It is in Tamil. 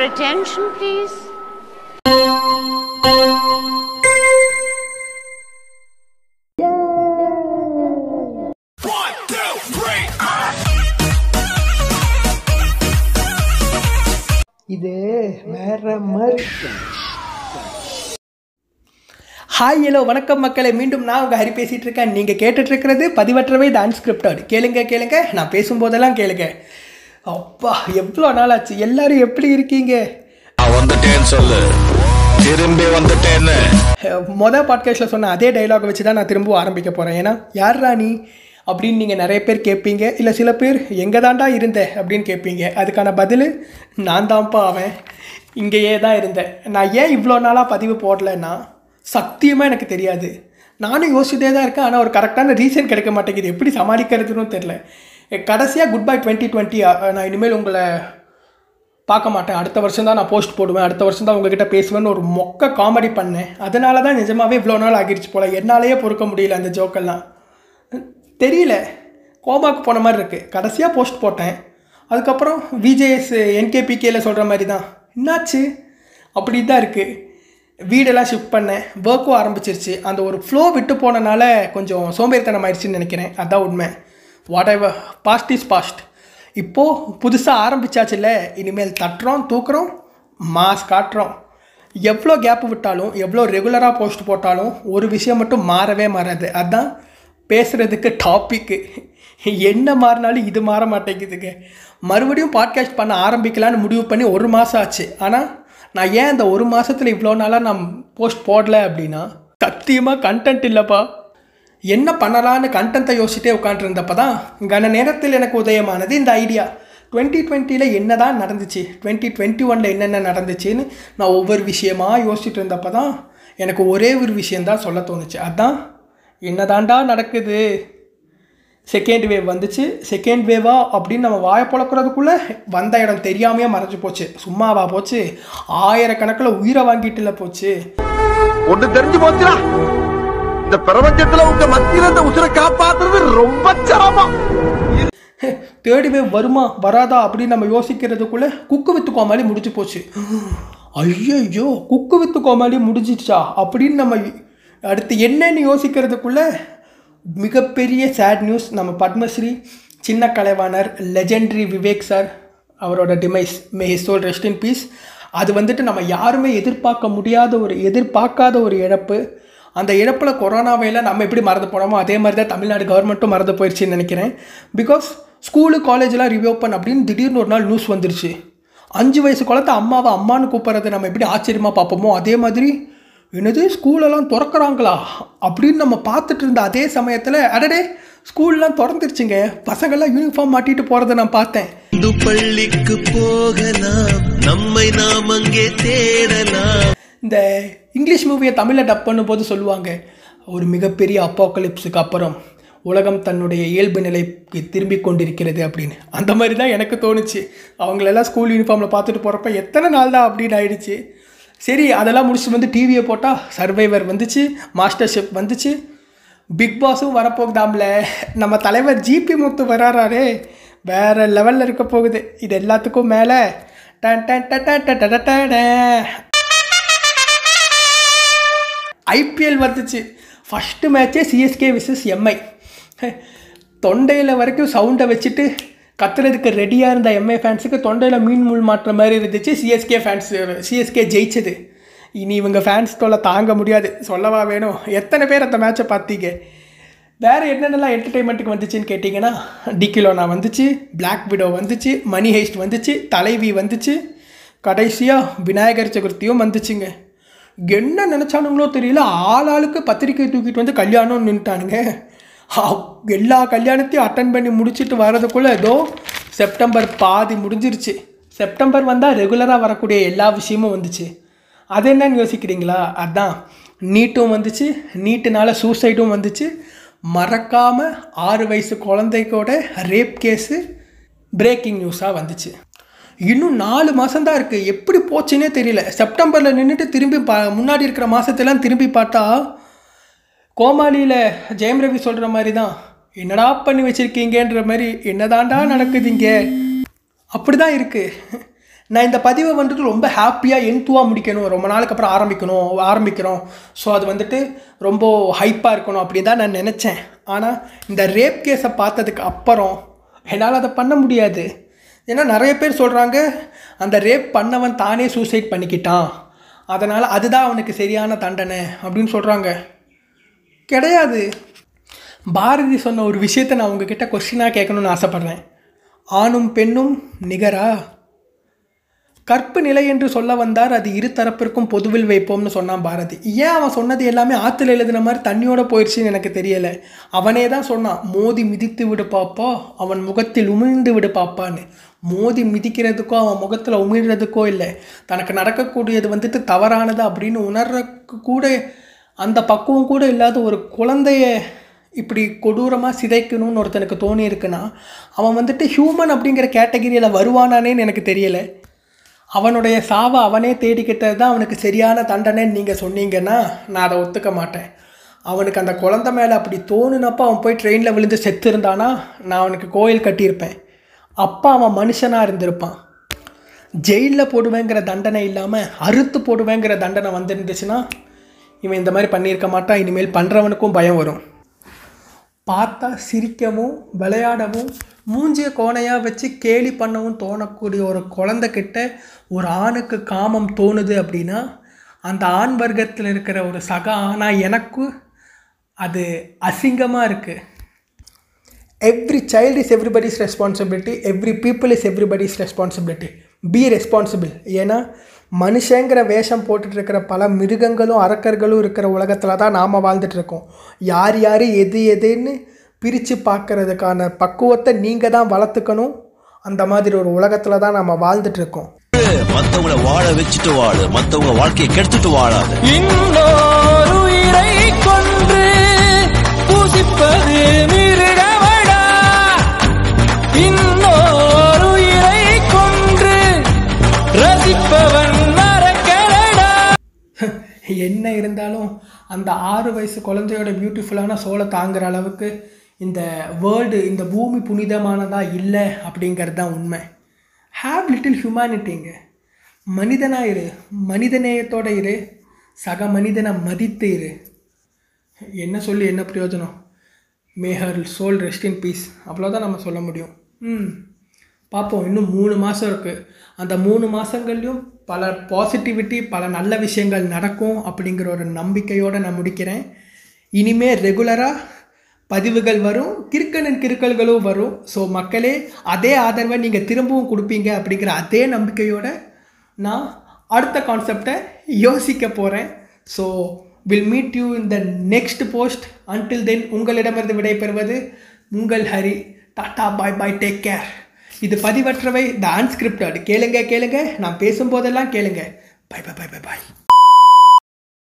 Your attention, please. One, two, three. இது வேற மாதிரி. ஹாய் ஹலோ வணக்கம் மக்களே. மீண்டும் நான் உங்கள் ஹரி பேசிகிட்டு இருக்கேன். நீங்கள் கேட்டுட்டு இருக்கிறது பதிவற்றவை த அன்ஸ்கிரிப்டட் கேளுங்க கேளுங்க. நான் பேசும்போதெல்லாம் கேளுங்க. அப்பா எவ்வளோ நாள் ஆச்சு எல்லாரும் எப்படி இருக்கீங்க? வந்துட்டேன்னு சொல்லு. திரும்பி வந்துட்டேன்னு. மொதல் பாட்காஸ்ட்டில் சொன்ன அதே டைலாக் வச்சு தான் நான் திரும்ப ஆரம்பிக்க போகிறேன் ஏன்னா யார் ராணி அப்படின்னு நீங்கள் நிறைய பேர் கேட்பீங்க இல்லை சில பேர் எங்கே தாண்டா இருந்த? அப்படின்னு கேட்பீங்க அதுக்கான பதில் நான் தான்ப்பா அவன். இங்கேயே தான் இருந்தேன். நான் ஏன் இவ்வளோ நாளாக பதிவு போடலைன்னா சத்தியமாக எனக்கு தெரியாது. நானும் யோசிச்சுட்டே தான் இருக்கேன். ஆனால் ஒரு கரெக்டான ரீசன் கிடைக்க மாட்டேங்குது. எப்படி சமாளிக்கிறதுன்னு தெரில கடைசியாக குட் பை டுவெண்ட்டி டுவெண்ட்டி நான் இனிமேல் உங்களை பார்க்க மாட்டேன். அடுத்த வருஷம் தான் நான் போஸ்ட் போடுவேன். அடுத்த வருஷம் தான் உங்ககிட்ட பேசுவேன்னு ஒரு மொக்க காமெடி பண்ணேன். அதனால தான் நிஜமாகவே இவ்வளோ நாள் ஆகிருச்சு போல். என்னாலேயே பொறுக்க முடியல அந்த ஜோக்கெல்லாம் தெரியல. கோபாக்கு போன மாதிரி இருக்குது கடைசியாக போஸ்ட் போட்டேன். அதுக்கப்புறம் விஜேஎஸ் என்கேபிகேயில் சொல்கிற மாதிரி தான். என்னாச்சு? அப்படி தான் இருக்குது வீடெல்லாம் ஷிஃப்ட் பண்ணேன். ஒர்க்கும் ஆரம்பிச்சிருச்சு. அந்த ஒரு ஃப்ளோ விட்டு போனனால கொஞ்சம் சோம்பேறித்தனம் ஆயிடுச்சுன்னு நினைக்கிறேன். அதான் உண்மை. Whatever past is past இப்போது புதுசாக ஆரம்பிச்சாச்சுல்ல இனிமேல் தட்டுறோம் தூக்குறோம் மாஸ் காட்டுறோம். எவ்வளோ கேப் விட்டாலும் எவ்வளோ ரெகுலராக போஸ்ட் போட்டாலும் ஒரு விஷயம் மட்டும் மாறவே மாறாது. அதுதான் பேசுகிறதுக்கு டாப்பிக்கு என்ன மாறினாலும் இது மாற மாட்டேங்குதுங்க. மறுபடியும் பாட்காஸ்ட் பண்ண ஆரம்பிக்கலான்னு முடிவு பண்ணி ஒரு மாதம் ஆச்சு. ஆனால் நான் ஏன் அந்த ஒரு மாதத்தில் இவ்வளோ நாளாக நான் போஸ்ட் போடல அப்படின்னா சத்தியமாக கண்டென்ட் இல்லைப்பா. என்ன பண்ணலான்னு கண்டென்ட்டை யோசிச்சிட்டே உட்காந்துருந்தப்ப தான் கன நேரத்தில் எனக்கு உதயமானது இந்த ஐடியா டுவெண்ட்டி டுவெண்ட்டியில் என்ன தான் நடந்துச்சு? டுவெண்ட்டி டுவெண்ட்டி ஒனில் என்னென்ன நடந்துச்சுன்னு நான் ஒவ்வொரு விஷயமாக யோசிச்சுட்டு இருந்தப்ப தான் எனக்கு ஒரே ஒரு விஷயந்தான் சொல்ல தோணுச்சு. அதான் என்னதாண்டா நடக்குது? செகண்ட் வேவ் வந்துச்சு. செகண்ட் வேவா அப்படின்னு நம்ம வாயை பொழக்கிறதுக்குள்ளே வந்த இடம் தெரியாமையே மறைஞ்சு போச்சு. சும்மாவா போச்சு? ஆயிரக்கணக்கில் உயிரை வாங்கிட்டுல போச்சு. ஒன்று தெரிஞ்சு போச்சுடா. இந்த பிரபஞ்சத்துல உங்க மத்தியில இந்த உசுரை காப்பாத்துறது ரொம்ப சிரமம். தேடிவே வருமா வராதா அப்படின்னு நம்ம யோசிக்கிறதுக்குள்ளே குக்கு வித்து கோமாளி முடிஞ்சு போச்சு. ஐயோ குக்கு வித்து கோமாளி முடிஞ்சிடுச்சா அப்படின்னு நம்ம அடுத்து என்னன்னு யோசிக்கிறதுக்குள்ளே மிகப்பெரிய சேட் நியூஸ் நம்ம பத்மஸ்ரீ சின்ன கலைவாணர் லெஜெண்டரி விவேக் சார் அவரோட demise may soul rest in peace அது வந்துட்டு நம்ம யாருமே எதிர்பார்க்க முடியாத ஒரு எதிர்பார்க்காத ஒரு இழப்பு. அந்த இழப்பில் கொரோனாவையில் நம்ம எப்படி மறந்து போனோமோ அதே மாதிரி தான் தமிழ்நாடு கவர்மெண்ட்டும் மறந்து போயிடுச்சுன்னு நினைக்கிறேன். பிகாஸ் ஸ்கூலு காலேஜெலாம் ரிவ்யூப்பன் அப்படின்னு திடீர்னு ஒரு நாள் நியூஸ் வந்துருச்சு. அஞ்சு வயசு குழந்தை அம்மாவை அம்மான்னு கூப்பிட்றத நம்ம எப்படி ஆச்சரியமாக பார்ப்போமோ? அதே மாதிரி என்னது ஸ்கூலெல்லாம் திறக்கறாங்களா? அப்படின்னு நம்ம பார்த்துட்டு இருந்த அதே சமயத்தில் அடடே ஸ்கூல்லாம் திறந்துருச்சுங்க. பசங்கள்லாம் யூனிஃபார்ம் மாட்டிட்டு போகிறத நான் பார்த்தேன். இந்து பள்ளிக்கு போகலாம். நம்மை நாம் அங்கே தேடலாம். இந்த இங்கிலீஷ் மூவியை தமிழில் டப் பண்ணும்போது சொல்லுவாங்க ஒரு மிகப்பெரிய அப்போக்கலிப்ஸுக்கு அப்புறம் உலகம் தன்னுடைய இயல்பு நிலைக்கு திரும்பி கொண்டிருக்கிறது அப்படின்னு. அந்த மாதிரி தான் எனக்கு தோணுச்சு. அவங்களெல்லாம் ஸ்கூல் யூனிஃபார்மில் பார்த்துட்டு போகிறப்ப எத்தனை நாள் தான் அப்படின்னு ஆயிடுச்சு. சரி அதெல்லாம் முடிச்சுட்டு வந்து டிவியை போட்டால் சர்வைவர் வந்துச்சு மாஸ்டர் ஷெஃப் வந்துச்சு பிக் பாஸும் வரப்போகுதாம்ல. நம்ம தலைவர் ஜிபி முத்து வராறாரு. வேறு லெவலில் இருக்க போகுது. இது எல்லாத்துக்கும் மேலே. ட ட ட ட ட ட ஐபிஎல் வந்துச்சு ஃபஸ்ட்டு மேட்ச்சே சிஎஸ்கே விசஸ் எம்ஐ தொண்டையில் வரைக்கும் சவுண்டை வச்சுட்டு கத்துறதுக்கு ரெடியாக இருந்த எம்ஐ ஃபேன்ஸுக்கு தொண்டையில் மீன் முள் மாற்ற மாதிரி இருந்துச்சு சிஎஸ்கே ஃபேன்ஸ் சிஎஸ்கே ஜெயிச்சது. இனி இவங்க ஃபேன்ஸ் தொல்லை தாங்க முடியாது. சொல்லவா வேணும்? எத்தனை பேர் அந்த மேட்சை பார்த்தீங்க? வேறு என்னென்னலாம் என்டர்டெயின்மெண்ட்டுக்கு வந்துச்சுன்னு கேட்டிங்கன்னா டிகிலோனா வந்துச்சு பிளாக் விடோ வந்துச்சு மணி ஹெய்ஸ்ட் வந்துச்சு தலைவி வந்துச்சு கடைசியாக விநாயகர் சதுர்த்தியும் வந்துச்சுங்க. என்ன நினச்சானுங்களோ தெரியல. ஆள் ஆளுக்கு பத்திரிக்கை தூக்கிட்டு வந்து கல்யாணம் நின்ட்டானுங்க எல்லா கல்யாணத்தையும் அட்டன் பண்ணி முடிச்சுட்டு வர்றதுக்குள்ளே ஏதோ செப்டம்பர் பாதி முடிஞ்சிருச்சு. செப்டம்பர் வந்தால் ரெகுலராக வரக்கூடிய எல்லா விஷயமும் வந்துச்சு. அது என்னன்னு யோசிக்கிறீங்களா? அதான். நீட்டும் வந்துச்சு. நீட்டுனால சூசைடும் வந்துச்சு. மறக்காமல் ஆறு வயசு குழந்தைக்கோட ரேப் கேஸு பிரேக்கிங் நியூஸாக வந்துச்சு. இன்னும் நாலு மாதம் தான் இருக்குது எப்படி போச்சுன்னே தெரியல. செப்டம்பரில் நின்றுட்டு திரும்பி பா முன்னாடி இருக்கிற மாதத்தெல்லாம் திரும்பி பார்த்தா கோமாளியில் ஜெயம் ரவி சொல்கிற மாதிரி தான் என்னடா பண்ணி வச்சுருக்கீங்கன்ற மாதிரி என்னதாண்டா நடக்குதுங்க? அப்படி தான் இருக்குது நான் இந்த பதிவை வந்துட்டு ரொம்ப ஹாப்பியாக என்த்துவாக முடிக்கணும். ரொம்ப நாளுக்கு அப்புறம் ஆரம்பிக்கணும் ஆரம்பிக்கிறோம். ஸோ அது வந்துட்டு ரொம்ப ஹைப்பாக இருக்கணும் அப்படி தான் நான் நினச்சேன். ஆனால் இந்த ரேப் கேஸை பார்த்ததுக்கு அப்புறம் என்னால் அதை பண்ண முடியாது. ஏன்னா நிறைய பேர் சொல்கிறாங்க அந்த ரேப் பண்ணவன் தானே சூசைட் பண்ணிக்கிட்டான். அதனால் அதுதான் அவனுக்கு சரியான தண்டனை அப்படின்னு சொல்கிறாங்க கிடையாது. பாரதி சொன்ன ஒரு விஷயத்தை நான் உங்ககிட்ட கொஸ்டினாக கேட்கணுன்னு ஆசைப்பட்றேன். ஆணும் பெண்ணும் நிகரா? கற்பு நிலை என்று சொல்ல வந்தார் அது இரு தரப்பிற்கும் பொதுவில் வைப்போம்னு சொன்னான் பாரதி. ஏன் அவன் சொன்னது எல்லாமே ஆற்றுல எழுதின மாதிரி தண்ணியோட போயிடுச்சுன்னு எனக்கு தெரியலை. அவனே தான் சொன்னான் மோதி மிதித்து விடு பாப்பா அவன் முகத்தில் உமிழ்ந்து விடு பாப்பான்னு. மோதி மிதிக்கிறதுக்கோ அவன் முகத்தில் உமிழ்றதுக்கோ இல்லை. தனக்கு நடக்கக்கூடியது வந்துட்டு தவறானது அப்படின்னு உணர்றக்கு கூட அந்த பக்குவம் கூட இல்லாத ஒரு குழந்தைய இப்படி கொடூரமாக சிதைக்கணும்னு ஒருத்தனுக்கு தோணி இருக்குன்னா அவன் வந்துட்டு ஹியூமன் அப்படிங்கிற கேட்டகிரியில் வருவானானேன்னு எனக்கு தெரியலை. அவனுடைய சாவை அவனே தேடிக்கிட்டது தான் அவனுக்கு சரியான தண்டனைன்னு நீங்கள் சொன்னீங்கன்னா நான் அதை ஒத்துக்க மாட்டேன். அவனுக்கு அந்த குழந்தை மேலே அப்படி தோணுனப்போ அவன் போய் ட்ரெயினில் விழுந்து செத்து இருந்தானா நான் அவனுக்கு கோயில் கட்டியிருப்பேன். அப்போ அவன் மனுஷனாக இருந்திருப்பான். ஜெயிலில் போடுவேங்கிற தண்டனை இல்லாமல் அறுத்து போடுவேங்கிற தண்டனை வந்துருந்துச்சுன்னா இவன் இந்த மாதிரி பண்ணியிருக்க மாட்டான் இனிமேல் பண்ணுறவனுக்கும் பயம் வரும். பார்த்தா சிரிக்கவும் விளையாடவும் மூஞ்சிய கோணையாக வச்சு கேலி பண்ணவும் தோணக்கூடிய ஒரு குழந்தைக்கிட்ட ஒரு ஆணுக்கு காமம் தோணுது அப்படின்னா அந்த ஆண் வர்க்கத்தில் இருக்கிற ஒரு சக ஆனால் எனக்கு அது அசிங்கமாக இருக்குது every child is everybody's responsibility every people is everybody's responsibility be responsible ஏன்னா மனுஷங்கிற வேஷம் போட்டுட்டு இருக்கிற பல மிருகங்களும் அரக்கர்களும் இருக்கிற உலகத்தில் தான் நாம் வாழ்ந்துட்டுருக்கோம். யார் யார் எது எதுன்னு பிரித்து பார்க்கறதுக்கான பக்குவத்தை நீங்கள் தான் வளர்த்துக்கணும். அந்த மாதிரி ஒரு உலகத்தில் தான் நம்ம வாழ்ந்துட்டுருக்கோம். மத்தவங்கள வாழ வச்சுட்டு வாழு. மத்தவங்க வாழ்க்கையை கெடுத்துட்டு வாழாது. இன்னொரு உயிரை கொன்று பூசிப்பது ரசிப்பவன் என்ன இருந்தாலும் அந்த ஆறு வயசு குழந்தையோட பியூட்டிஃபுல்லான சோலை தாங்குற அளவுக்கு இந்த வேர்ல்டு இந்த பூமி புனிதமானதாக இல்லை அப்படிங்கிறது தான் உண்மை ஹாவ் லிட்டில் ஹியூமனிட்டிங்க மனிதனாக இரு மனிதநேயத்தோடு இரு சக மனிதனை மதித்து இரு. என்ன சொல்லி என்ன பிரயோஜனம்? May her soul rest in peace அவ்வளோதான் நம்ம சொல்ல முடியும். ம். பார்ப்போம் இன்னும் மூணு மாதம் இருக்குது அந்த மூணு மாதங்கள்லையும் பல பாசிட்டிவிட்டி பல நல்ல விஷயங்கள் நடக்கும் அப்படிங்கிற ஒரு நம்பிக்கையோடு நான் முடிக்கிறேன். இனிமேல் ரெகுலராக பதிவுகள் வரும் கிறுக்கனின் கிறுக்கல்களும் வரும். ஸோ மக்களே அதே ஆதரவை நீங்கள் திரும்பவும் கொடுப்பீங்க அப்படிங்கிற அதே நம்பிக்கையோடு நான் அடுத்த கான்செப்டை யோசிக்க போகிறேன் so will meet you in the next post until then உங்களிடமிருந்து விடைபெறுவது உங்கள் Hari. Tata bye bye take care இது பதிவற்றவை இந்த அன்ஸ்கிரிப்டட் கேளுங்க கேளுங்க. நான் பேசும்போதெல்லாம் கேளுங்க. Bye bye bye bye bye